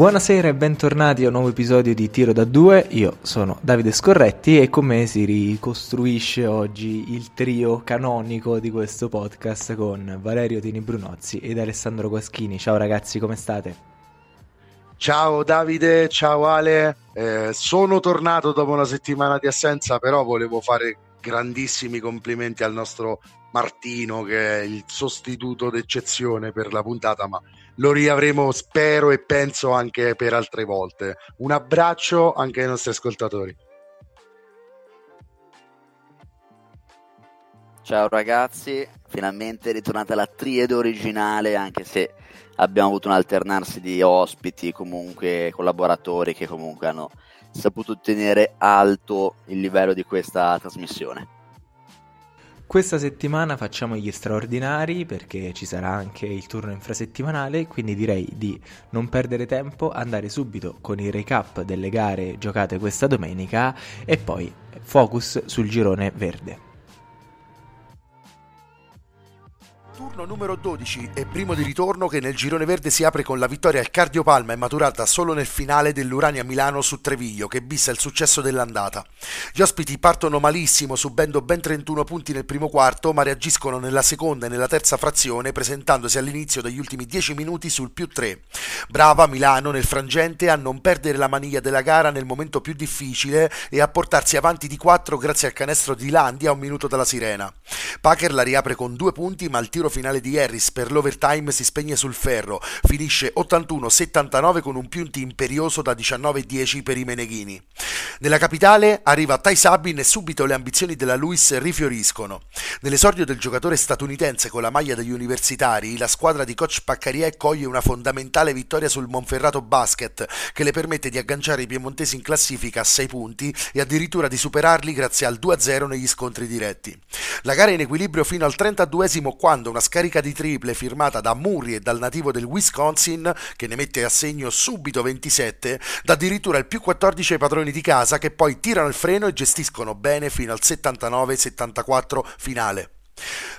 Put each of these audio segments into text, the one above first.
Buonasera e bentornati a un nuovo episodio di Tiro da 2. Io sono Davide Scorretti e con me si ricostruisce oggi il trio canonico di questo podcast con Valerio Tini Brunozzi ed Alessandro Guaschini. Ciao ragazzi, come state? Ciao Davide, ciao Ale. Eh, sono tornato dopo una settimana di assenza, però volevo fare grandissimi complimenti al nostro Martino che è il sostituto d'eccezione per la puntata, ma lo riavremo, spero e penso anche per altre volte. Un abbraccio anche ai nostri ascoltatori. Ciao ragazzi, finalmente ritornata la triade originale, anche se abbiamo avuto un alternarsi di ospiti, comunque collaboratori che comunque hanno saputo tenere alto il livello di questa trasmissione. Questa settimana facciamo gli straordinari perché ci sarà anche il turno infrasettimanale, quindi direi di non perdere tempo, andare subito con il recap delle gare giocate questa domenica e poi focus sul girone verde. Turno numero 12 e primo di ritorno che nel girone verde si apre con la vittoria al Cardiopalma e maturata solo nel finale dell'Urania Milano su Treviglio che bissa il successo dell'andata. Gli ospiti partono malissimo subendo ben 31 punti nel primo quarto ma reagiscono nella seconda e nella terza frazione presentandosi all'inizio degli ultimi 10 minuti sul più 3. Brava Milano nel frangente a non perdere la maniglia della gara nel momento più difficile e a portarsi avanti di 4 grazie al canestro di Landi a un minuto dalla sirena. Packer la riapre con due punti ma il tiro finale di Harris per l'overtime si spegne sul ferro, finisce 81-79 con un punti imperioso da 19-10 per i Meneghini. Nella capitale arriva Ty Sabin e subito le ambizioni della Lewis rifioriscono. Nell'esordio del giocatore statunitense con la maglia degli universitari, la squadra di coach Paccarie coglie una fondamentale vittoria sul Monferrato Basket che le permette di agganciare i piemontesi in classifica a 6 punti e addirittura di superarli grazie al 2-0 negli scontri diretti. La gara è in equilibrio fino al 32esimo quando una scarica di triple firmata da Murray e dal nativo del Wisconsin, che ne mette a segno subito 27, dà addirittura il più 14 ai padroni di casa che poi tirano il freno e gestiscono bene fino al 79-74 finale.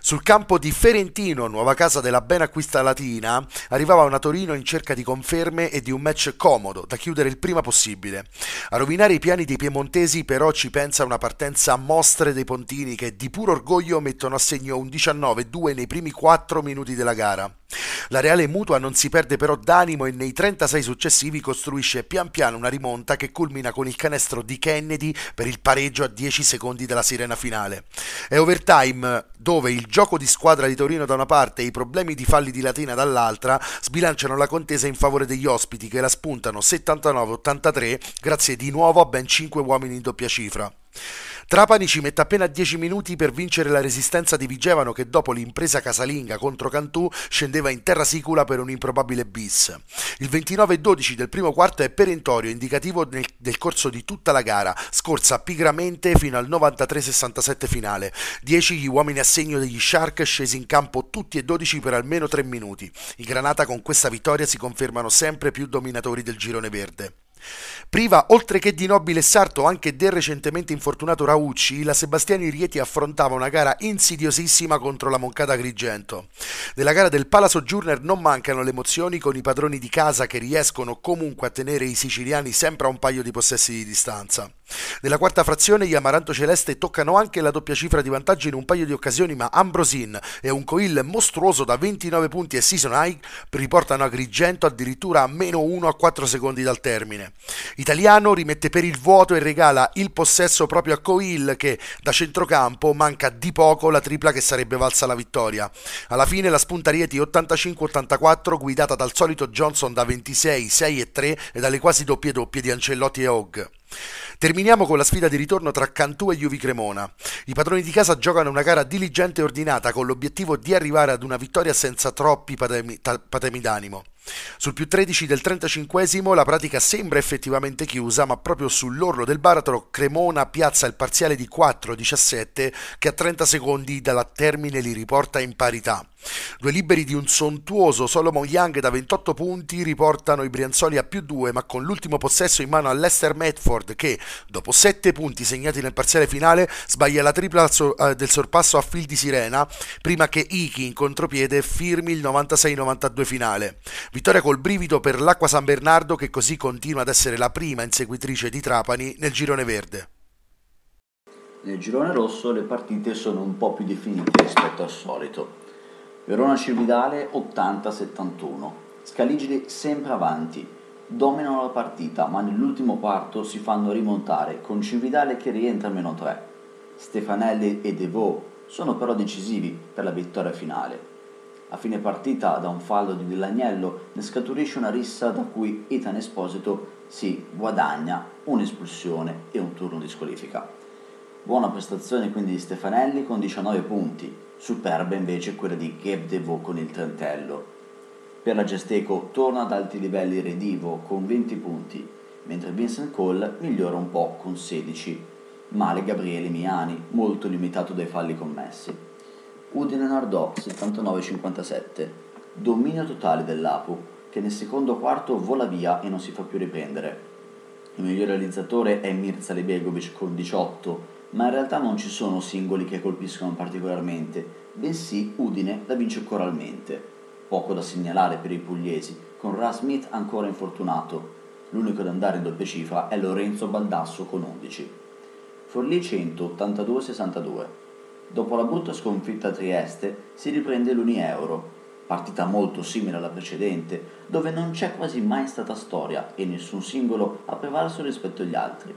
Sul campo di Ferentino, nuova casa della ben acquista latina, arrivava una Torino in cerca di conferme e di un match comodo, da chiudere il prima possibile. A rovinare i piani dei piemontesi però ci pensa una partenza a mostre dei pontini che di puro orgoglio mettono a segno un 19-2 nei primi 4 minuti della gara. La Reale Mutua non si perde però d'animo e nei 36 successivi costruisce pian piano una rimonta che culmina con il canestro di Kennedy per il pareggio a 10 secondi dalla sirena finale. È overtime dove il gioco di squadra di Torino da una parte e i problemi di falli di Latina dall'altra sbilanciano la contesa in favore degli ospiti che la spuntano 79-83 grazie di nuovo a ben 5 uomini in doppia cifra. Trapani ci mette appena 10 minuti per vincere la resistenza di Vigevano che dopo l'impresa casalinga contro Cantù scendeva in terra sicula per un improbabile bis. Il 29-12 del primo quarto è perentorio, indicativo nel, del corso di tutta la gara, scorsa pigramente fino al 93-67 finale. 10 gli uomini a segno degli Shark scesi in campo tutti e 12 per almeno 3 minuti. I Granata con questa vittoria si confermano sempre più dominatori del girone verde. Priva oltre che di nobile sarto anche del recentemente infortunato Raucci, la Sebastiani Rieti affrontava una gara insidiosissima contro la Moncada Agrigento. Nella gara del Pala Sojourner non mancano le emozioni con i padroni di casa che riescono comunque a tenere i siciliani sempre a un paio di possessi di distanza. Nella quarta frazione gli Amaranto Celeste toccano anche la doppia cifra di vantaggio in un paio di occasioni, ma Ambrosin e un Coil mostruoso da 29 punti e Season High riportano Agrigento addirittura a meno 1 a 4 secondi dal termine. Italiano rimette per il vuoto e regala il possesso proprio a Coil che da centrocampo manca di poco la tripla che sarebbe valsa la vittoria. Alla fine la spunta Rieti 85-84 guidata dal solito Johnson da 26, 6 e 3 e dalle quasi doppie doppie di Ancellotti e Hogg. Terminiamo con la sfida di ritorno tra Cantù e Juvi Cremona. I padroni di casa giocano una gara diligente e ordinata con l'obiettivo di arrivare ad una vittoria senza troppi patemi, patemi d'animo. Sul più 13 del 35 la pratica sembra effettivamente chiusa, ma proprio sull'orlo del baratro Cremona piazza il parziale di 4-17 che a 30 secondi dalla termine li riporta in parità. Due liberi di un sontuoso Solomon Young da 28 punti riportano i Brianzoli a più 2, ma con l'ultimo possesso in mano a Lester Medford che, dopo 7 punti segnati nel parziale finale, sbaglia la tripla eh, del sorpasso a fil di sirena prima che Iki in contropiede firmi il 96-92 finale. Vittoria col brivido per l'Acqua San Bernardo che così continua ad essere la prima inseguitrice di Trapani nel girone verde. Nel girone rosso le partite sono un po' più definite rispetto al solito. Verona Cividale 80-71. Scaligili sempre avanti, dominano la partita, ma nell'ultimo quarto si fanno rimontare con Cividale che rientra a meno 3. Stefanelli e Devaux sono però decisivi per la vittoria finale. A fine partita, da un fallo di Villagnello, ne scaturisce una rissa da cui Ethan Esposito si guadagna un'espulsione e un turno di squalifica. Buona prestazione quindi di Stefanelli con 19 punti, superba invece quella di Gabe Devaux con il trentello. Per la Gesteco torna ad alti livelli Redivo con 20 punti, mentre Vincent Cole migliora un po' con 16. Male Gabriele Miani, molto limitato dai falli commessi. Udine Nardò 79-57. Dominio totale dell'Apu, che nel secondo quarto vola via e non si fa più riprendere. Il miglior realizzatore è Mirza Lebegovic con 18, ma in realtà non ci sono singoli che colpiscono particolarmente, bensì Udine la vince coralmente. Poco da segnalare per i pugliesi, con Ra Smith ancora infortunato. L'unico ad andare in doppia cifra è Lorenzo Baldasso con 11. Forlì 100, 82-62. Dopo la brutta sconfitta a Trieste si riprende l'Uni-Euro, partita molto simile alla precedente, dove non c'è quasi mai stata storia e nessun singolo ha prevalso rispetto agli altri.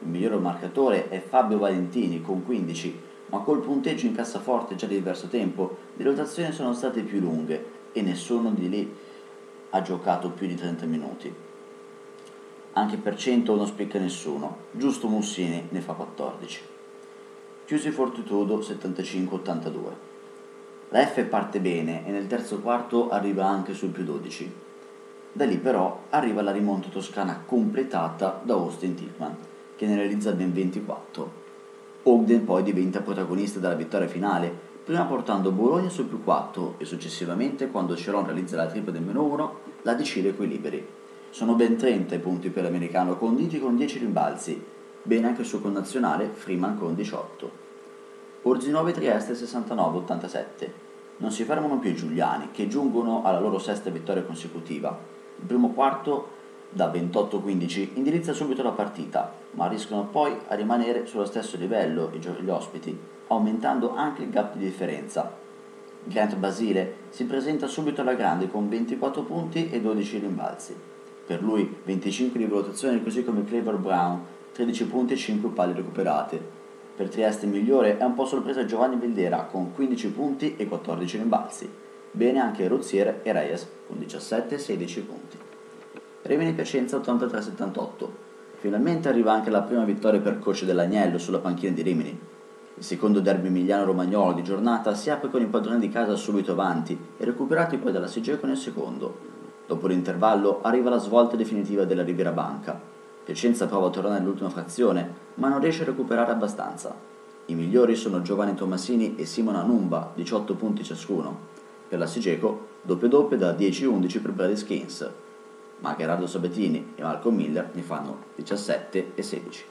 Il miglior marcatore è Fabio Valentini con 15, ma col punteggio in cassaforte già di diverso tempo, le rotazioni sono state più lunghe e nessuno di lì ha giocato più di 30 minuti. Anche per 100 non spicca nessuno, giusto Mussini ne fa 14. Chiusi Fortitudo 75-82. La F parte bene e nel terzo quarto arriva anche sul più 12. Da lì però arriva la rimonta toscana completata da Austin Tillman, che ne realizza ben 24. Ogden poi diventa protagonista della vittoria finale prima portando Bologna sul più 4 e successivamente, quando Ceron realizza la tripla del meno 1, la decide coi liberi. Sono ben 30 i punti per l'americano conditi con 10 rimbalzi, bene anche il suo connazionale Freeman con 18. Orzinove Trieste 69-87. Non si fermano più i giuliani, che giungono alla loro sesta vittoria consecutiva. Il primo quarto, da 28-15, indirizza subito la partita, ma riescono poi a rimanere sullo stesso livello gli ospiti, aumentando anche il gap di differenza. Grant Basile si presenta subito alla grande con 24 punti e 12 rimbalzi. Per lui 25 di valutazione così come Clever Brown, 13 punti e 5 palle recuperate. Per Trieste migliore è un po' sorpresa Giovanni Vildera con 15 punti e 14 rimbalzi. Bene anche Rozzier e Reyes con 17 e 16 punti. Rimini Piacenza 83-78. Finalmente arriva anche la prima vittoria per coach dell'Agnello sulla panchina di Rimini. Il secondo derby emiliano-romagnolo di giornata si apre con i padroni di casa subito avanti e recuperati poi dalla Sigeco nel secondo. Dopo l'intervallo arriva la svolta definitiva della Riviera Banca. Piacenza prova a tornare nell'ultima frazione, ma non riesce a recuperare abbastanza. I migliori sono Giovanni Tomasini e Simona Numba, 18 punti ciascuno. Per la Sigeco, doppio doppio da 10-11 per Brady Skins, ma Gerardo Sabatini e Malcolm Miller ne fanno 17 e 16.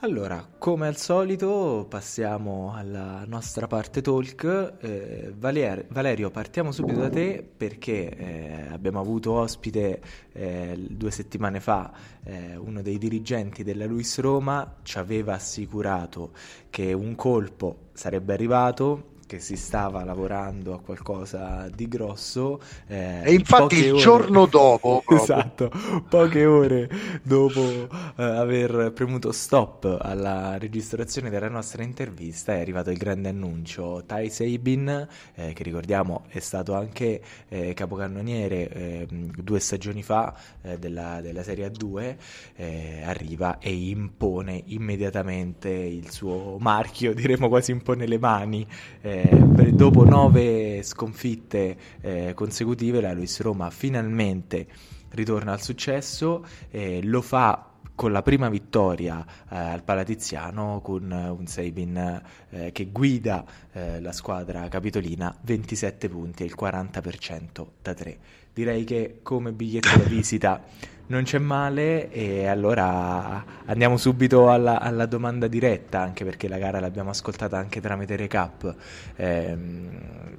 Allora, come al solito, passiamo alla nostra parte talk. Eh, Valer- Valerio, partiamo subito da te perché eh, abbiamo avuto ospite eh, due settimane fa eh, uno dei dirigenti della Luis Roma, ci aveva assicurato che un colpo sarebbe arrivato che si stava lavorando a qualcosa di grosso. Eh, e infatti il ore... giorno dopo, esatto, poche ore dopo eh, aver premuto stop alla registrazione della nostra intervista, è arrivato il grande annuncio. Tai Sabin, eh, che ricordiamo è stato anche eh, capocannoniere ehm, due stagioni fa eh, della, della, Serie A2, eh, arriva e impone immediatamente il suo marchio, diremo quasi impone le mani. Eh, eh, dopo nove sconfitte eh, consecutive la Luis Roma finalmente ritorna al successo, eh, lo fa con la prima vittoria eh, al Palatiziano con un Sabin eh, che guida eh, la squadra capitolina 27 punti e il 40% da 3. Direi che come biglietto da visita non c'è male e allora andiamo subito alla, alla, domanda diretta, anche perché la gara l'abbiamo ascoltata anche tramite recap. Eh,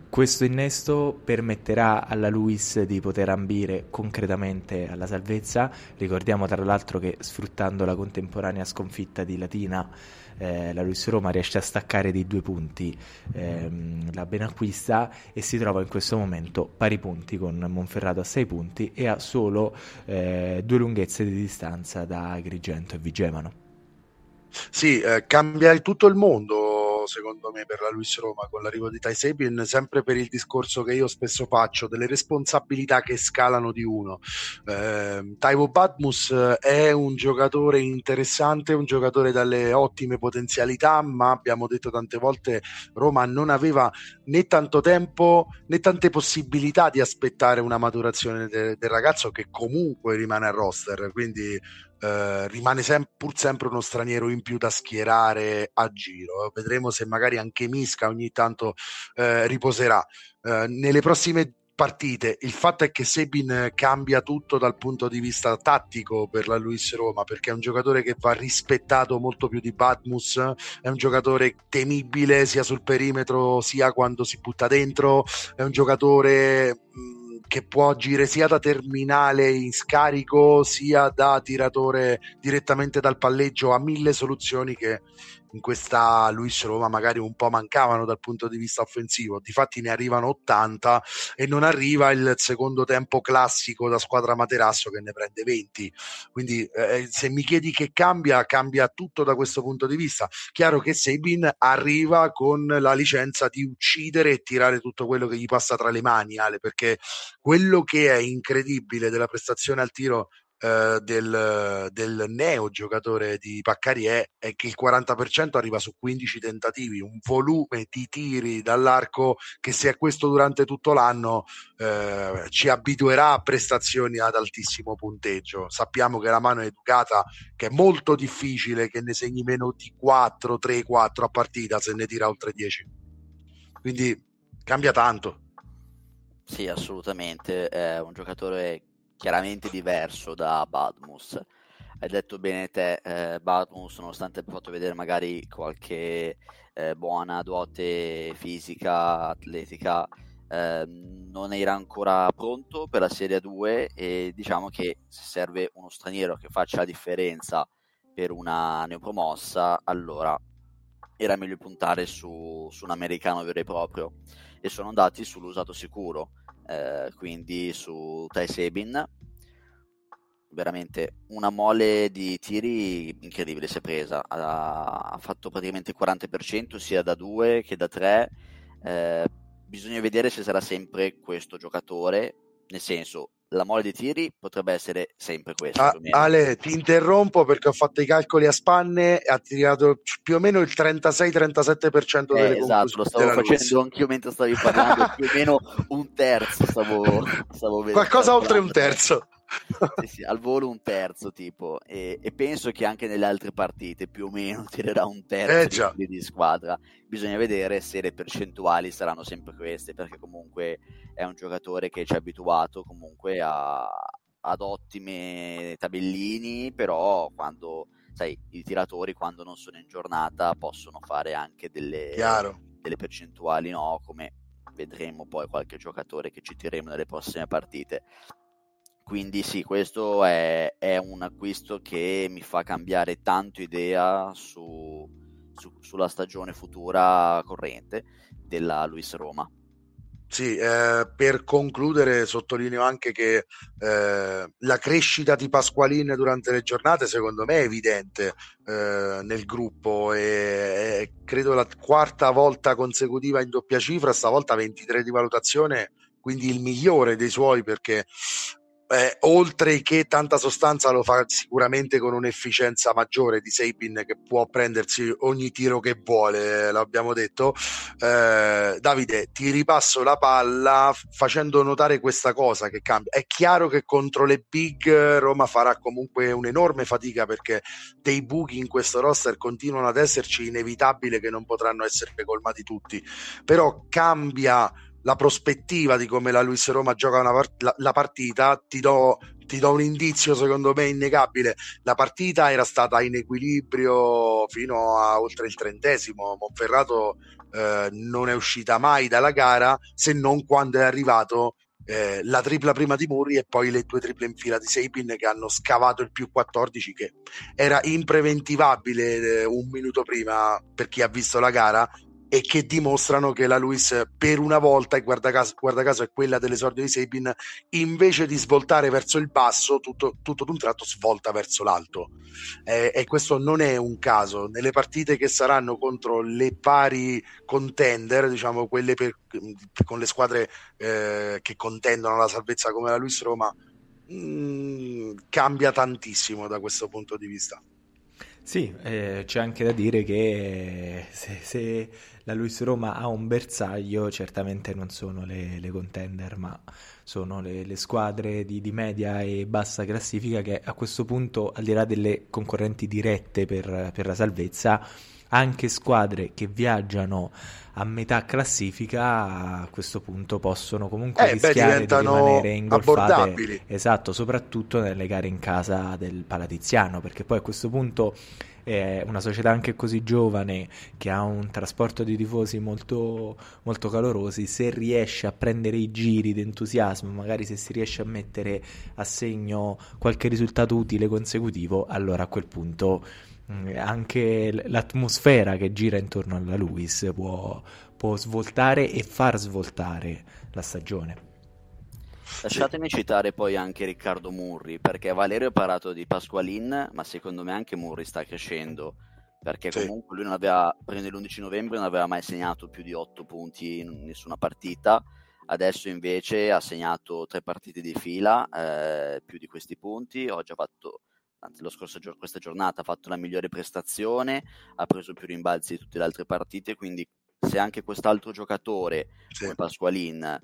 questo innesto permetterà alla Luis di poter ambire concretamente alla salvezza. Ricordiamo tra l'altro che sfruttando la contemporanea sconfitta di Latina eh, la Luis Roma riesce a staccare di due punti ehm, la Benacquista e si trova in questo momento pari punti con Monferrato a sei punti e ha solo eh, due lunghezze di distanza da Agrigento e Vigevano. Sì, eh, cambia tutto il mondo secondo me per la Luis Roma con l'arrivo di Tai Sabin sempre per il discorso che io spesso faccio delle responsabilità che scalano di uno. Eh, Taiwo Badmus è un giocatore interessante un giocatore dalle ottime potenzialità ma abbiamo detto tante volte Roma non aveva né tanto tempo né tante possibilità di aspettare una maturazione de- del ragazzo che comunque rimane a roster quindi eh, rimane sem- pur sempre uno straniero in più da schierare a giro. Vedremo se magari anche Misca ogni tanto eh, riposerà. Eh, nelle prossime partite. Il fatto è che Sebin cambia tutto dal punto di vista tattico per la Luis Roma perché è un giocatore che va rispettato molto più di Batmus, è un giocatore temibile sia sul perimetro sia quando si butta dentro, è un giocatore mh, che può agire sia da terminale in scarico sia da tiratore direttamente dal palleggio, ha mille soluzioni che in questa Luis Roma magari un po' mancavano dal punto di vista offensivo. Difatti ne arrivano 80 e non arriva il secondo tempo classico da squadra Materasso che ne prende 20. Quindi eh, se mi chiedi che cambia, cambia tutto da questo punto di vista. Chiaro che Sabin arriva con la licenza di uccidere e tirare tutto quello che gli passa tra le mani, Ale, perché quello che è incredibile della prestazione al tiro eh, del, del, neo giocatore di Paccarie è che il 40% arriva su 15 tentativi, un volume di tiri dall'arco che se è questo durante tutto l'anno eh, ci abituerà a prestazioni ad altissimo punteggio. Sappiamo che la mano è educata, che è molto difficile che ne segni meno di 4, 3, 4 a partita se ne tira oltre 10. Quindi cambia tanto. Sì, assolutamente. È un giocatore chiaramente diverso da Badmus. Hai detto bene te, eh, Badmus, nonostante abbia fatto vedere magari qualche eh, buona dote fisica, atletica, eh, non era ancora pronto per la Serie 2 e diciamo che se serve uno straniero che faccia la differenza per una neopromossa, allora era meglio puntare su, su un americano vero e proprio e sono andati sull'usato sicuro eh, quindi su Tai Sebin veramente una mole di tiri incredibile si è presa. Ha, ha fatto praticamente il 40% sia da 2 che da 3 eh, bisogna vedere se sarà sempre questo giocatore nel senso la mole di tiri potrebbe essere sempre questa. Ah, Ale, ti interrompo perché ho fatto i calcoli a spanne e ha tirato più o meno il 36-37% delle eh, Esatto, lo stavo facendo anch'io mentre stavi parlando, più o meno un terzo stavo, stavo vedendo. Qualcosa oltre un terzo. sì, sì, al volo un terzo tipo e, e, penso che anche nelle altre partite più o meno tirerà un terzo eh, di, di, squadra bisogna vedere se le percentuali saranno sempre queste perché comunque è un giocatore che ci ha abituato comunque a, ad ottime tabellini però quando sai i tiratori quando non sono in giornata possono fare anche delle, delle percentuali no? Come vedremo poi qualche giocatore che citeremo nelle prossime partite. Quindi sì, questo è, è, un acquisto che mi fa cambiare tanto idea su, su, sulla stagione futura corrente della Luis Roma. Sì, eh, per concludere sottolineo anche che eh, la crescita di Pasqualin durante le giornate secondo me è evidente eh, nel gruppo e, credo la quarta volta consecutiva in doppia cifra, stavolta 23 di valutazione quindi il migliore dei suoi perché eh, oltre che tanta sostanza lo fa sicuramente con un'efficienza maggiore di Sabin che può prendersi ogni tiro che vuole, l'abbiamo detto. Eh, Davide, ti ripasso la palla facendo notare questa cosa che cambia. È chiaro che contro le big Roma farà comunque un'enorme fatica perché dei buchi in questo roster continuano ad esserci, inevitabile che non potranno essere colmati tutti, però cambia la prospettiva di come la Luis Roma gioca part- la, la, partita, ti do, ti do un indizio secondo me innegabile. La partita era stata in equilibrio fino a oltre il trentesimo. Monferrato eh, non è uscita mai dalla gara se non quando è arrivato eh, la tripla prima di Murri e poi le due triple in fila di Seipin che hanno scavato il più 14 che era impreventivabile eh, un minuto prima per chi ha visto la gara e che dimostrano che la Luis per una volta, e guarda caso, guarda caso è quella dell'esordio di Sabin, invece di svoltare verso il basso, tutto, tutto d'un tratto svolta verso l'alto. Eh, e questo non è un caso. Nelle partite che saranno contro le pari contender, diciamo quelle per, con le squadre eh, che contendono la salvezza come la Luis Roma, mh, mm, cambia tantissimo da questo punto di vista. Sì, eh, c'è anche da dire che se, se, la Luis Roma ha un bersaglio, certamente non sono le, le contender, ma sono le, le squadre di, di, media e bassa classifica che a questo punto, al di là delle concorrenti dirette per, per la salvezza, anche squadre che viaggiano a metà classifica a questo punto possono comunque eh, rischiare beh, di rimanere ingolfate esatto, soprattutto nelle gare in casa del Palatiziano perché poi a questo punto è una società anche così giovane che ha un trasporto di tifosi molto, molto calorosi, se riesce a prendere i giri di entusiasmo, magari se si riesce a mettere a segno qualche risultato utile consecutivo, allora a quel punto anche l'atmosfera che gira intorno alla Luis può, può svoltare e far svoltare la stagione. Lasciatemi citare poi anche Riccardo Murri, perché Valerio ha parlato di Pasqualin, ma secondo me anche Murri sta crescendo, perché sì. comunque lui non aveva, prima dell'11 novembre non aveva mai segnato più di 8 punti in nessuna partita, adesso invece ha segnato tre partite di fila, eh, più di questi punti, ho già fatto anzi lo scorso giorno, questa giornata ha fatto la migliore prestazione, ha preso più rimbalzi di tutte le altre partite, quindi se anche quest'altro giocatore sì. come Pasqualin, eh,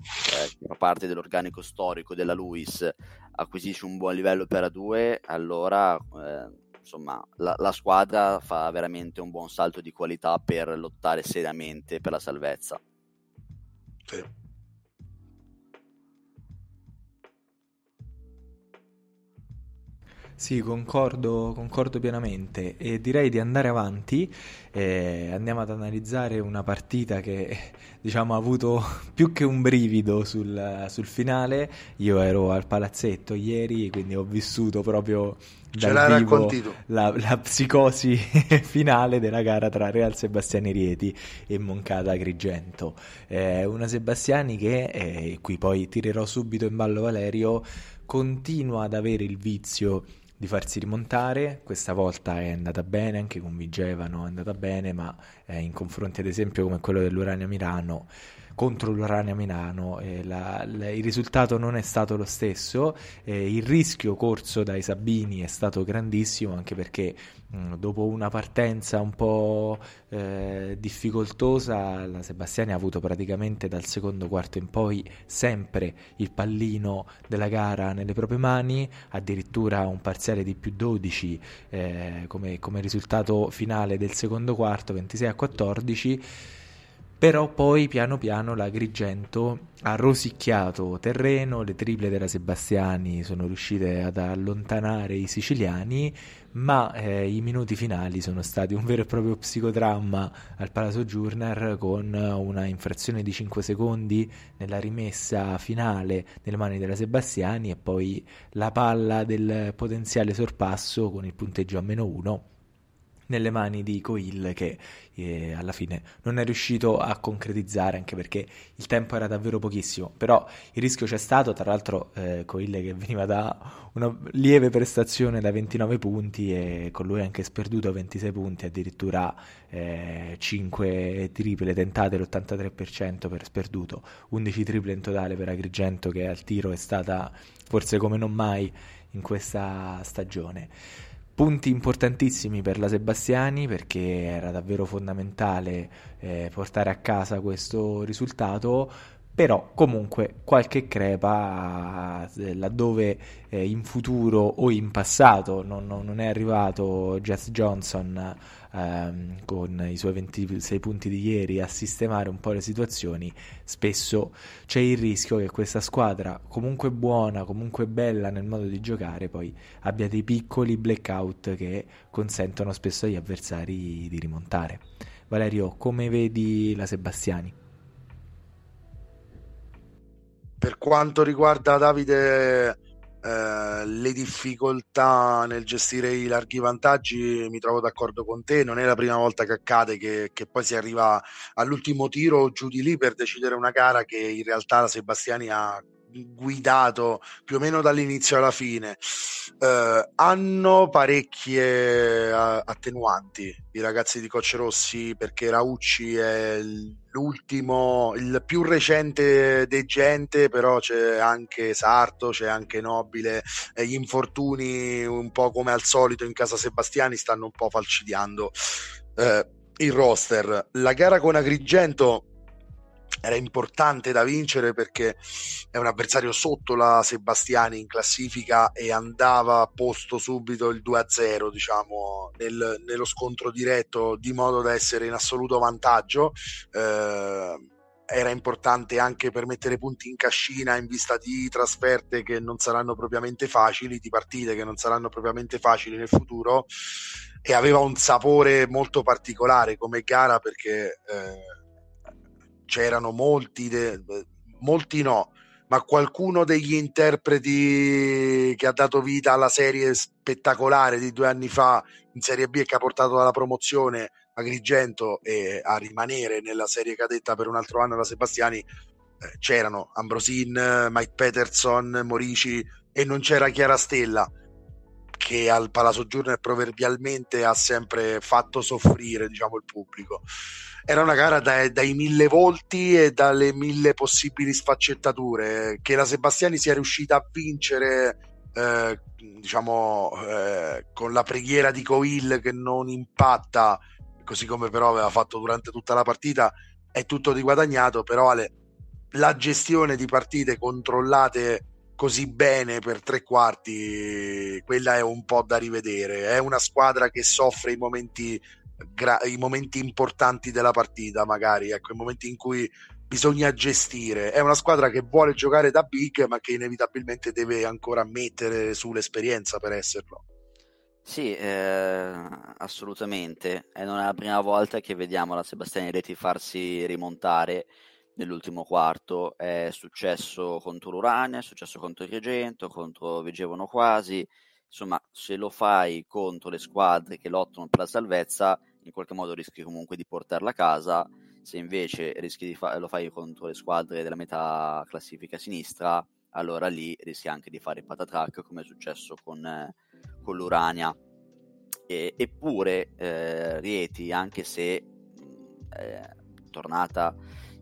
che fa parte dell'organico storico della Luis, acquisisce un buon livello per A2, allora eh, insomma la, la, squadra fa veramente un buon salto di qualità per lottare seriamente per la salvezza. Sì. Sì, concordo, concordo pienamente e direi di andare avanti. Eh, andiamo ad analizzare una partita che diciamo, ha avuto più che un brivido sul, sul finale. Io ero al palazzetto ieri, quindi ho vissuto proprio dal vivo la, la, psicosi finale della gara tra Real Sebastiani Rieti e Moncada Agrigento. Eh, una Sebastiani che, eh, qui poi tirerò subito in ballo Valerio, continua ad avere il vizio di farsi rimontare, questa volta è andata bene, anche con Vigevano è andata bene, ma eh, in confronti ad esempio come quello dell'Urania Milano contro l'Urania Milano eh, la, la, il risultato non è stato lo stesso, eh, il rischio corso dai Sabini è stato grandissimo anche perché mh, dopo una partenza un po' eh, difficoltosa la Sebastiani ha avuto praticamente dal secondo quarto in poi sempre il pallino della gara nelle proprie mani, addirittura un parziale di più 12 eh, come, come risultato finale del secondo quarto 26 a 14 però poi piano piano l'Agrigento ha rosicchiato terreno, le triple della Sebastiani sono riuscite ad allontanare i siciliani, ma eh, i minuti finali sono stati un vero e proprio psicodramma al Palazzo Giurner con una infrazione di 5 secondi nella rimessa finale nelle mani della Sebastiani e poi la palla del potenziale sorpasso con il punteggio a meno 1 nelle mani di Coil che eh, alla fine non è riuscito a concretizzare anche perché il tempo era davvero pochissimo. Però il rischio c'è stato tra l'altro eh, Coil che veniva da una lieve prestazione da 29 punti e con lui anche sperduto 26 punti addirittura eh, 5 triple tentate l'83% per sperduto 11 triple in totale per Agrigento che al tiro è stata forse come non mai in questa stagione punti importantissimi per la Sebastiani perché era davvero fondamentale eh, portare a casa questo risultato però comunque qualche crepa eh, laddove eh, in futuro o in passato non, non, è arrivato Jess Johnson ehm, con i suoi 26 punti di ieri a sistemare un po' le situazioni, spesso c'è il rischio che questa squadra, comunque buona, comunque bella nel modo di giocare, poi abbia dei piccoli blackout che consentono spesso agli avversari di rimontare. Valerio, come vedi la Sebastiani? Per quanto riguarda Davide eh, le difficoltà nel gestire i larghi vantaggi, mi trovo d'accordo con te, non è la prima volta che accade che, che poi si arriva all'ultimo tiro giù di lì per decidere una gara che in realtà Sebastiani ha guidato più o meno dall'inizio alla fine. Eh, hanno parecchie uh, attenuanti i ragazzi di Coach Rossi perché Raucci è l'ultimo il più recente degente però c'è anche Sarto c'è anche Nobile gli infortuni un po' come al solito in casa Sebastiani stanno un po' falcidiando eh, il roster. La gara con Agrigento era importante da vincere perché è un avversario sotto la Sebastiani in classifica e andava posto subito il 2-0 diciamo nel, nello scontro diretto di modo da essere in assoluto vantaggio. Eh, era importante anche per mettere punti in cascina in vista di trasferte che non saranno propriamente facili, di partite che non saranno propriamente facili nel futuro. E aveva un sapore molto particolare come gara perché eh, c'erano molti, de- molti no, ma qualcuno degli interpreti che ha dato vita alla serie spettacolare di due anni fa in Serie B e che ha portato alla promozione Agrigento e a rimanere nella serie cadetta per un altro anno la Sebastiani eh, c'erano Ambrosin, Mike Peterson, Morici e non c'era Chiara Stella che al Palazzo Giurner proverbialmente ha sempre fatto soffrire diciamo, il pubblico. Era una gara dai, dai mille volti e dalle mille possibili sfaccettature che la Sebastiani sia riuscita a vincere eh, diciamo eh, con la preghiera di Coil che non impatta così come però aveva fatto durante tutta la partita è tutto di guadagnato però Ale, la gestione di partite controllate così bene per tre quarti quella è un po' da rivedere è una squadra che soffre i momenti gra- i momenti importanti della partita, magari, ecco, i momenti in cui bisogna gestire. È una squadra che vuole giocare da big, ma che inevitabilmente deve ancora mettere sull'esperienza per esserlo. Sì, eh, assolutamente. E non è la prima volta che vediamo la Sebastiani Reti farsi rimontare nell'ultimo quarto. È successo contro l'Urania, è successo contro il Regento, contro Vigevano quasi insomma, se lo fai contro le squadre che lottano per la salvezza, in qualche modo rischi comunque di portarla a casa. Se invece rischi di fa- lo fai contro le squadre della metà classifica sinistra, allora lì rischi anche di fare patatrack, come è successo con, eh, con l'Urania. E, eppure eh, Rieti, anche se è tornata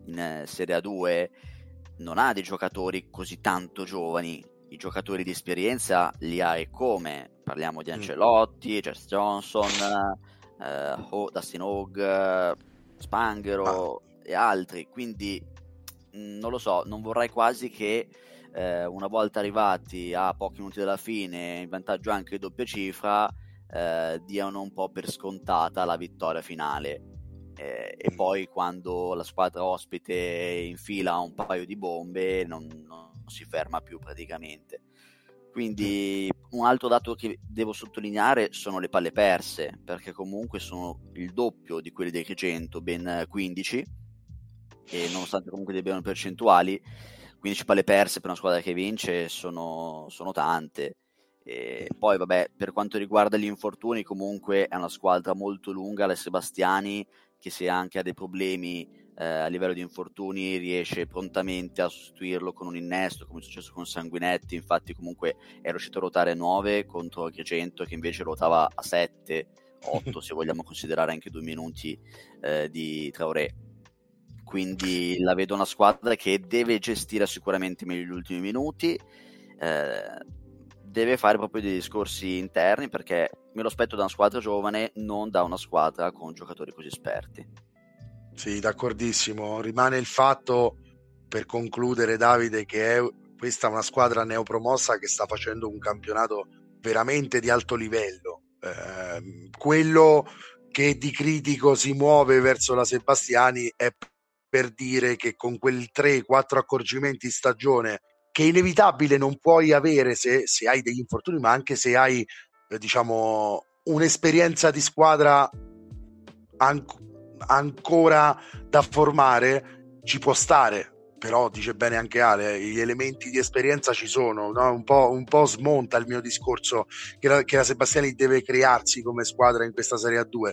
in eh, Serie A2, non ha dei giocatori così tanto giovani i giocatori di esperienza li hai come? Parliamo di mm. Ancelotti. Jess Johnson, eh, Ho, Dustin Hogg, Spanghero ah. e altri. Quindi mm, non lo so, non vorrei quasi che eh, una volta arrivati a pochi minuti dalla fine, in vantaggio anche doppia cifra, eh, diano un po' per scontata la vittoria finale. Eh, e poi quando la squadra ospite infila un paio di bombe non, non si ferma più praticamente. Quindi un altro dato che devo sottolineare sono le palle perse, perché comunque sono il doppio di quelli del Regento, ben 15, e nonostante comunque abbiano percentuali, 15 palle perse per una squadra che vince sono, sono tante. E poi, vabbè, per quanto riguarda gli infortuni, comunque è una squadra molto lunga, la Sebastiani, che se anche ha dei problemi eh, a livello di infortuni riesce prontamente a sostituirlo con un innesto come è successo con Sanguinetti. Infatti comunque è riuscito a ruotare a 9 contro Agrigento che invece ruotava a 7 8 se vogliamo considerare anche due minuti eh, di Traoré. Quindi la vedo una squadra che deve gestire sicuramente meglio gli ultimi minuti eh, deve fare proprio dei discorsi interni perché me lo aspetto da una squadra giovane non da una squadra con giocatori così esperti sì, d'accordissimo. Rimane il fatto, per concludere, Davide, che è questa una squadra neopromossa che sta facendo un campionato veramente di alto livello. Eh, quello che di critico si muove verso la Sebastiani è per dire che con quei 3-4 accorgimenti stagione che è inevitabile non puoi avere se, se hai degli infortuni, ma anche se hai diciamo un'esperienza di squadra an- ancora da formare, ci può stare però dice bene anche Ale, gli elementi di esperienza ci sono, no? un, po', un, po', smonta il mio discorso che la, che la, Sebastiani deve crearsi come squadra in questa Serie A2.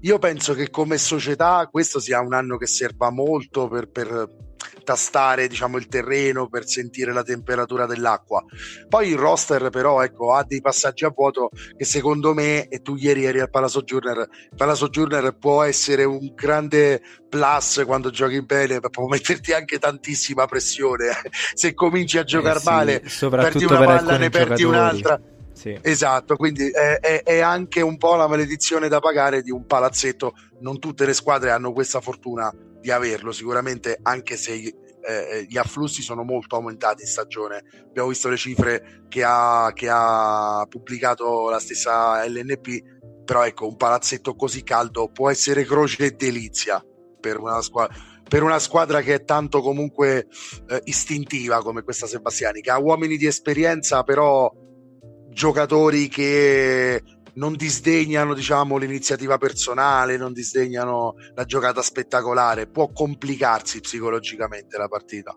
Io penso che come società questo sia un anno che serva molto per, per tastare diciamo, il terreno, per sentire la temperatura dell'acqua. Poi il roster però ecco, ha dei passaggi a vuoto che secondo me, e tu ieri eri al Palasojourner, il Palasojourner può essere un grande plus quando giochi bene, può metterti anche tantissima pressione. Se cominci a giocare eh sì, male, perdi una palla, ne perdi giocatori. un'altra. Sì. Esatto, quindi è, è, è, anche un po' la maledizione da pagare di un palazzetto. Non tutte le squadre hanno questa fortuna di averlo, sicuramente anche se eh, eh, gli afflussi sono molto aumentati in stagione. Abbiamo visto le cifre che ha, che ha pubblicato la stessa LNP, però ecco, un palazzetto così caldo può essere croce e delizia per una squadra per una squadra che è tanto comunque eh, istintiva come questa Sebastiani, che ha uomini di esperienza, però giocatori che non disdegnano diciamo, l'iniziativa personale, non disdegnano la giocata spettacolare, può complicarsi psicologicamente la partita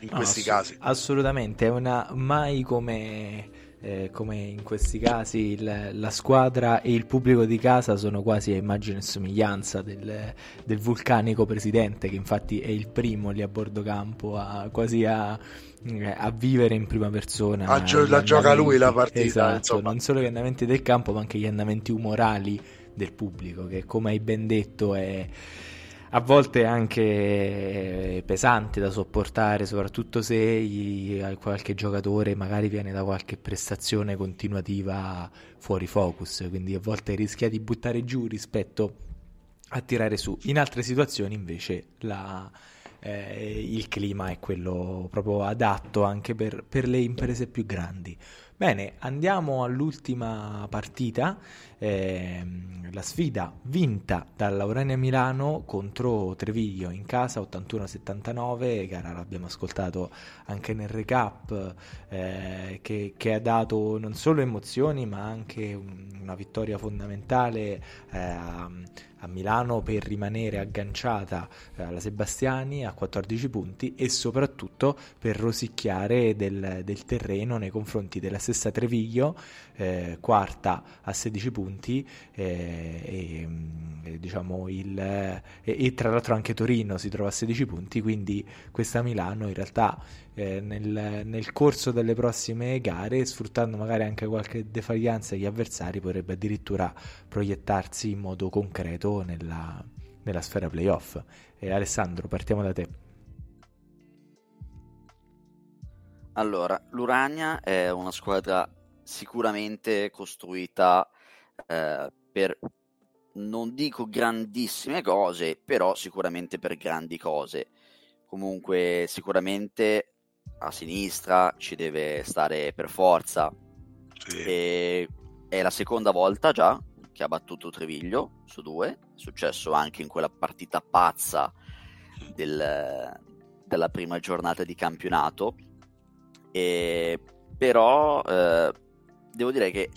in no, questi ass- casi. Assolutamente, è una mai come eh, come in questi casi il, la squadra e il pubblico di casa sono quasi a immagine e somiglianza del, del, vulcanico presidente che infatti è il primo lì a bordo campo a, quasi a, eh, a vivere in prima persona a gio- la gioca lui la partita esatto, non solo gli andamenti del campo ma anche gli andamenti umorali del pubblico che come hai ben detto è a volte anche pesante da sopportare, soprattutto se qualche giocatore magari viene da qualche prestazione continuativa fuori focus, quindi a volte rischia di buttare giù rispetto a tirare su. In altre situazioni invece la, eh, il clima è quello proprio adatto anche per, per le imprese più grandi. Bene, andiamo all'ultima partita, ehm, la sfida vinta dall'Aurania Milano contro Treviglio in casa 81-79, gara l'abbiamo ascoltato anche nel recap eh, che, che, ha dato non solo emozioni ma anche un, una vittoria fondamentale eh, a Milano per rimanere agganciata eh, alla Sebastiani a 14 punti e soprattutto per rosicchiare del, del terreno nei confronti della stessa Treviglio, eh, quarta a 16 punti eh, e, mm, e, diciamo il, e, e, tra l'altro anche Torino si trova a 16 punti, quindi questa Milano in realtà eh, nel, nel, corso delle prossime gare, sfruttando magari anche qualche defaglianza degli avversari, potrebbe addirittura proiettarsi in modo concreto nella, nella sfera playoff. E Alessandro, partiamo da te. Allora, l'Urania è una squadra sicuramente costruita eh, per, non dico grandissime cose, però sicuramente per grandi cose. Comunque, sicuramente a sinistra ci deve stare per forza. Sì. E è la seconda volta già che ha battuto Treviglio su due, è successo anche in quella partita pazza del, della prima giornata di campionato. E, però eh, devo dire che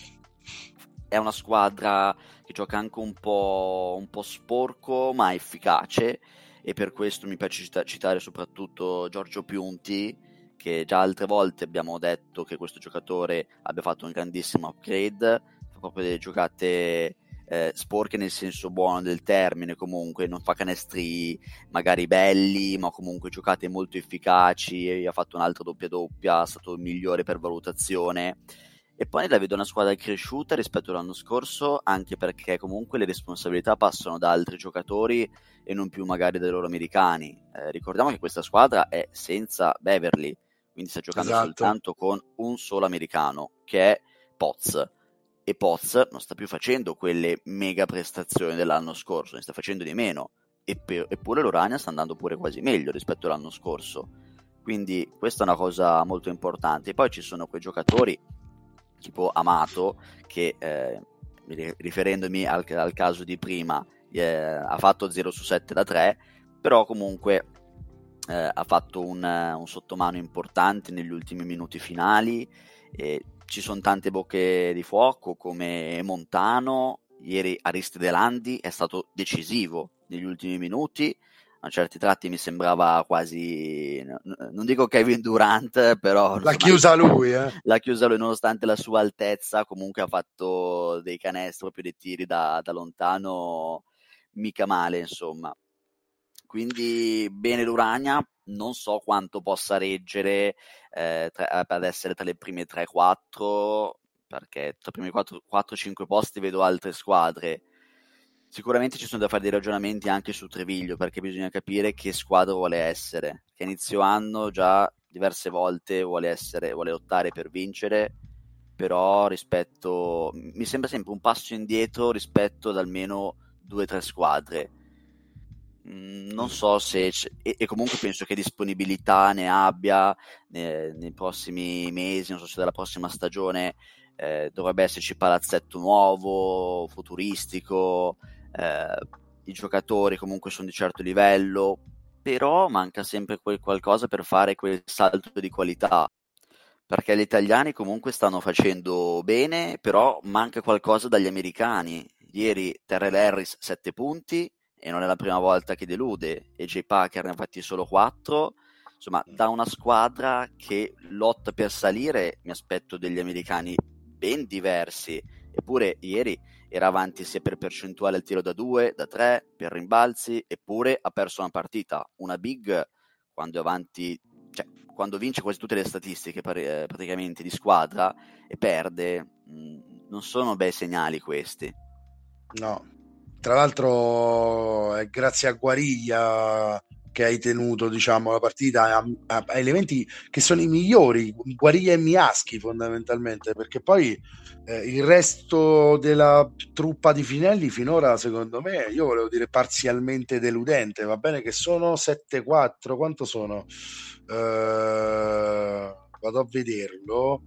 è una squadra che gioca anche un po', un po' sporco ma efficace. E per questo mi piace citare soprattutto Giorgio Piunti che già altre volte abbiamo detto che questo giocatore abbia fatto un grandissimo upgrade, fa proprio delle giocate eh, sporche nel senso buono del termine, comunque. Non fa canestri magari belli, ma comunque giocate molto efficaci, ha fatto un'altra doppia doppia, è stato il migliore per valutazione. E poi la vedo una squadra cresciuta rispetto all'anno scorso, anche perché comunque le responsabilità passano da altri giocatori e non più magari dai loro americani. Eh, ricordiamo che questa squadra è senza Beverly, quindi sta giocando esatto. soltanto con un solo americano che è Poz e Poz non sta più facendo quelle mega prestazioni dell'anno scorso, ne sta facendo di meno eppure l'Urania sta andando pure quasi meglio rispetto all'anno scorso quindi questa è una cosa molto importante e poi ci sono quei giocatori tipo Amato che eh, riferendomi al, al caso di prima, eh, ha fatto 0 su 7 da 3, però comunque eh, ha fatto un, un, sottomano importante negli ultimi minuti finali. Ci sono tante bocche di fuoco come Montano, ieri Aristide Landi è stato decisivo negli ultimi minuti a certi tratti mi sembrava quasi, non dico Kevin Durant, però... L'ha chiusa lui, eh? L'ha chiusa lui, nonostante la sua altezza, comunque ha fatto dei canestri, proprio dei tiri da, da lontano, mica male, insomma. Quindi bene l'Urania, non so quanto possa reggere eh, tra, per essere tra le prime 3-4, perché tra i primi 4-5 posti vedo altre squadre Sicuramente ci sono da fare dei ragionamenti anche su Treviglio perché bisogna capire che squadra vuole essere. Che inizio anno già diverse volte vuole essere, vuole lottare per vincere, però rispetto mi sembra sempre un passo indietro rispetto ad almeno due o tre squadre. Mm, non so se e, e, comunque penso che disponibilità ne abbia nei, nei prossimi mesi, non so se dalla prossima stagione eh, dovrebbe esserci palazzetto nuovo, futuristico, eh, i giocatori comunque sono di certo livello, però manca sempre quel qualcosa per fare quel salto di qualità. Perché gli italiani comunque stanno facendo bene, però manca qualcosa dagli americani. Ieri Terrell Harris 7 punti e non è la prima volta che delude, e Jay Parker ne ha fatti solo 4. Insomma, da una squadra che lotta per salire mi aspetto degli americani ben diversi. Eppure ieri era avanti sia per percentuale al tiro da 2, da 3, per rimbalzi, eppure ha perso una partita. Una big quando è avanti, cioè quando vince quasi tutte le statistiche eh, praticamente di squadra e perde, mh, mm, non sono bei segnali questi. No, tra l'altro è grazie a Guariglia che hai tenuto diciamo, la partita a, a, a, elementi che sono i migliori, Guariglia e Miaschi fondamentalmente, perché poi eh, il resto della truppa di Finelli finora secondo me, io volevo dire parzialmente deludente, va bene che sono 7-4, quanto sono? Eh, vado a vederlo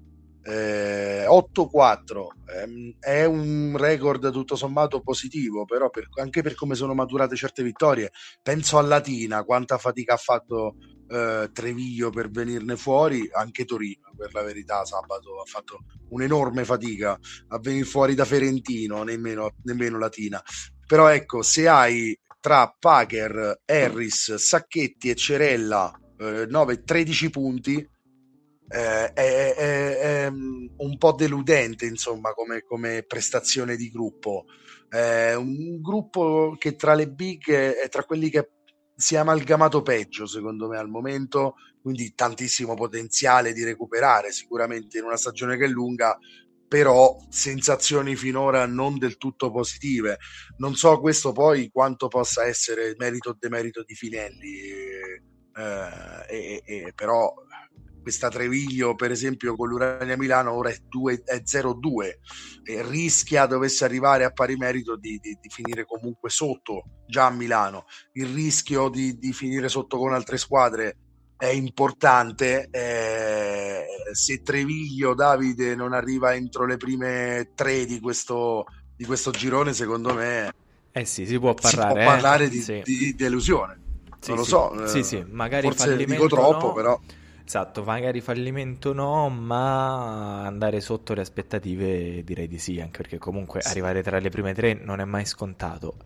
eh, 8-4 ehm, è un record tutto sommato positivo però per, anche per come sono maturate certe vittorie penso a Latina quanta fatica ha fatto eh, Treviglio per venirne fuori anche Torino per la verità sabato ha fatto un'enorme fatica a venire fuori da Ferentino nemmeno, nemmeno Latina. Però ecco se hai tra Packer, Harris, Sacchetti e Cerella eh, 9-13 punti eh, è, è, è, un po' deludente insomma come, come prestazione di gruppo. È un gruppo che tra le big è tra quelli che si è amalgamato peggio secondo me al momento quindi tantissimo potenziale di recuperare sicuramente in una stagione che è lunga però sensazioni finora non del tutto positive. Non so questo poi quanto possa essere merito o demerito di Finelli eh, eh, eh, però questa Treviglio per esempio con l'Urania Milano ora è, 2, è 0-2 e rischia dovesse arrivare a pari merito di, di, di, finire comunque sotto già a Milano il rischio di, di finire sotto con altre squadre è importante eh, se Treviglio Davide non arriva entro le prime tre di questo, di questo girone secondo me eh sì, si può parlare, si può parlare eh? di, sì. di, delusione sì, non lo so sì, sì, magari forse dico troppo no. però Esatto, magari fallimento no, ma andare sotto le aspettative direi di sì, anche perché comunque sì. arrivare tra le prime tre non è mai scontato.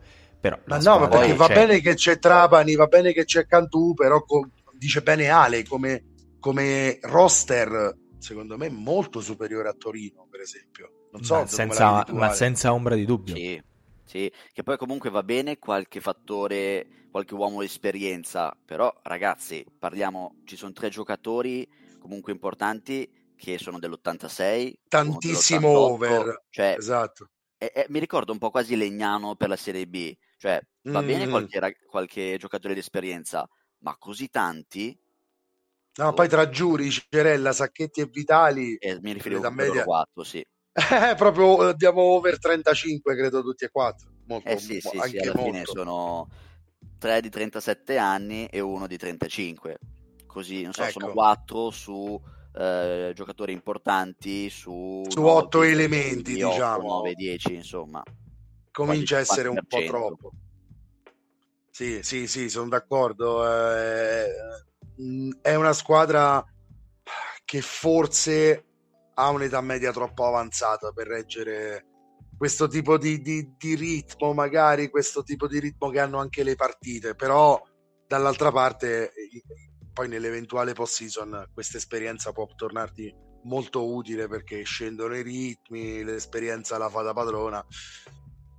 Però ma no, ma perché va bene che c'è Trapani, va bene che c'è Cantù, però co- dice bene Ale, come, come roster, secondo me, molto superiore a Torino, per esempio. Non so ma, senza, ma senza ombra di dubbio. Sì. Sì, che poi comunque va bene qualche fattore, qualche uomo di esperienza, però ragazzi, parliamo, ci sono tre giocatori comunque importanti che sono dell'86, tantissimo over, cioè, esatto. E, e, mi ricordo un po' quasi Legnano per la Serie B, cioè va mm. bene qualche, qualche giocatore di esperienza, ma così tanti No, oh. poi tra Giuri, Cerella, Sacchetti e Vitali. Eh, mi riferivo a media... 4, sì. Eh, proprio andiamo over 35, credo tutti e quattro. Molto, eh sì, sì, sì, alla molto. fine sono tre di 37 anni e uno di 35. Così, non so, ecco. sono quattro su eh, giocatori importanti su, su 8 elementi, diciamo. 9, 10, insomma. Comincia a essere un po' troppo. Sì, sì, sì, sono d'accordo. Eh, è una squadra che forse ha un'età media troppo avanzata per reggere questo tipo di, di, di, ritmo, magari questo tipo di ritmo che hanno anche le partite, però dall'altra parte poi nell'eventuale post-season questa esperienza può tornarti molto utile perché scendono i ritmi, l'esperienza la fa da padrona.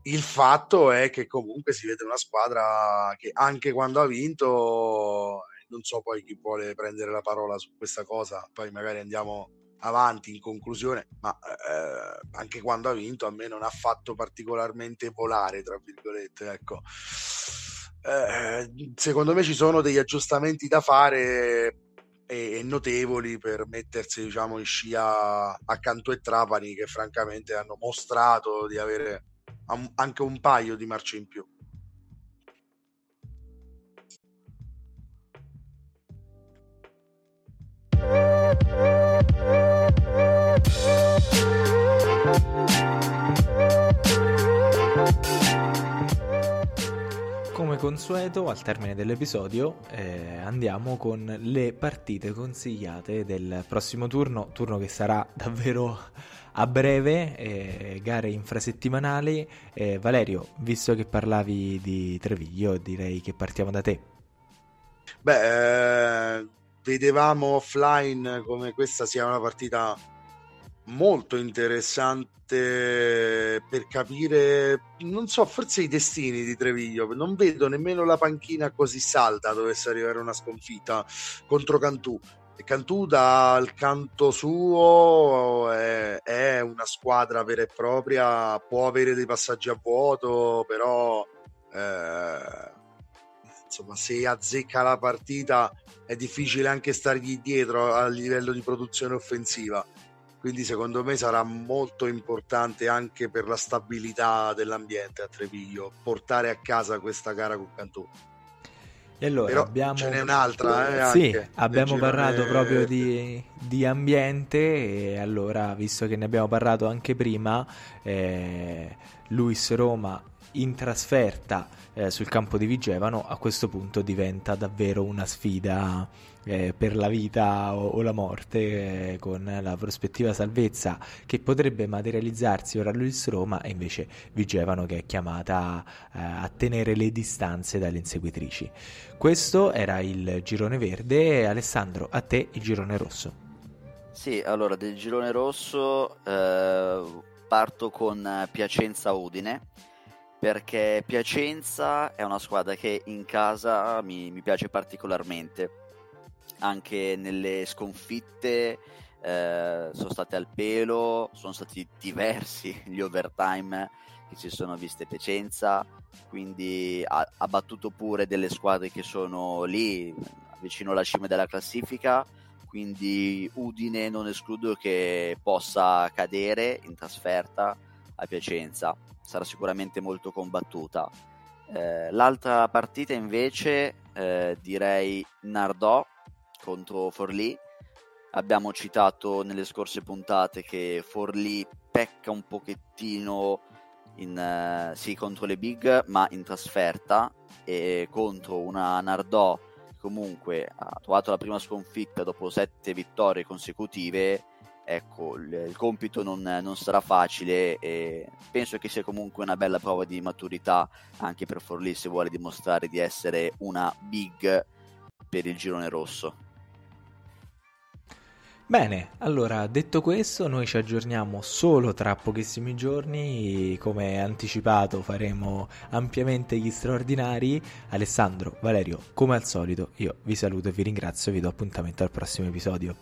Il fatto è che comunque si vede una squadra che anche quando ha vinto, non so poi chi vuole prendere la parola su questa cosa, poi magari andiamo avanti in conclusione, ma eh, anche quando ha vinto a me non ha fatto particolarmente volare, tra virgolette, ecco. Eh, secondo me ci sono degli aggiustamenti da fare e, e notevoli per mettersi diciamo in scia accanto a Trapani che francamente hanno mostrato di avere anche un paio di marce in più. Come consueto, al termine dell'episodio eh, andiamo con le partite consigliate del prossimo turno, turno che sarà davvero a breve, eh, gare infrasettimanali. Eh, Valerio, visto che parlavi di Treviglio, direi che partiamo da te. Beh, eh, vedevamo offline come questa sia una partita molto interessante per capire, non so, forse i destini di Treviglio. Non vedo nemmeno la panchina così salda dovesse arrivare una sconfitta contro Cantù. Cantù dal canto suo è, è, una squadra vera e propria, può avere dei passaggi a vuoto, però eh, insomma se azzecca la partita è difficile anche stargli dietro a livello di produzione offensiva quindi secondo me sarà molto importante anche per la stabilità dell'ambiente a Treviglio portare a casa questa gara con Cantù. E allora Però abbiamo... ce n'è un'altra, eh, sì, abbiamo parlato proprio di, di, ambiente e allora, visto che ne abbiamo parlato anche prima, eh, Luis Roma in trasferta eh, sul campo di Vigevano a questo punto diventa davvero una sfida eh, per la vita o, o la morte eh, con la prospettiva salvezza che potrebbe materializzarsi ora Luis Roma e invece Vigevano che è chiamata eh, a tenere le distanze dalle inseguitrici. Questo era il girone verde Alessandro, a te il girone rosso. Sì, allora del girone rosso eh, parto con Piacenza Udine perché Piacenza è una squadra che in casa mi, mi piace particolarmente. Anche nelle sconfitte eh, sono state al pelo, sono stati diversi gli overtime che si sono viste Piacenza, quindi ha, ha battuto pure delle squadre che sono lì vicino alla cima della classifica quindi Udine non escludo che possa cadere in trasferta a Piacenza sarà sicuramente molto combattuta. Eh, l'altra partita invece eh, direi Nardò contro Forlì. Abbiamo citato nelle scorse puntate che Forlì pecca un pochettino in, eh, sì, contro le big, ma in trasferta e contro una Nardò comunque ha trovato la prima sconfitta dopo sette vittorie consecutive ecco, il, il compito non, non, sarà facile e penso che sia comunque una bella prova di maturità anche per Forlì se vuole dimostrare di essere una big per il girone rosso. Bene, allora detto questo noi ci aggiorniamo solo tra pochissimi giorni, come anticipato faremo ampiamente gli straordinari. Alessandro, Valerio, come al solito io vi saluto e vi ringrazio vi do appuntamento al prossimo episodio.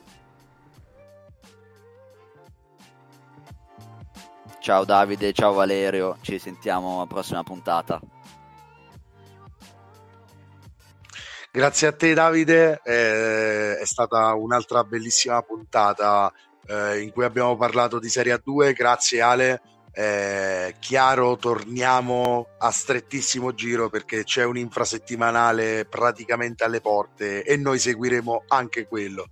Ciao Davide, ciao Valerio, ci sentiamo alla prossima puntata. Grazie a te Davide, eh, è stata un'altra bellissima puntata eh, in cui abbiamo parlato di Serie A2, grazie Ale. Eh, chiaro, torniamo a strettissimo giro perché c'è un infrasettimanale praticamente alle porte e noi seguiremo anche quello.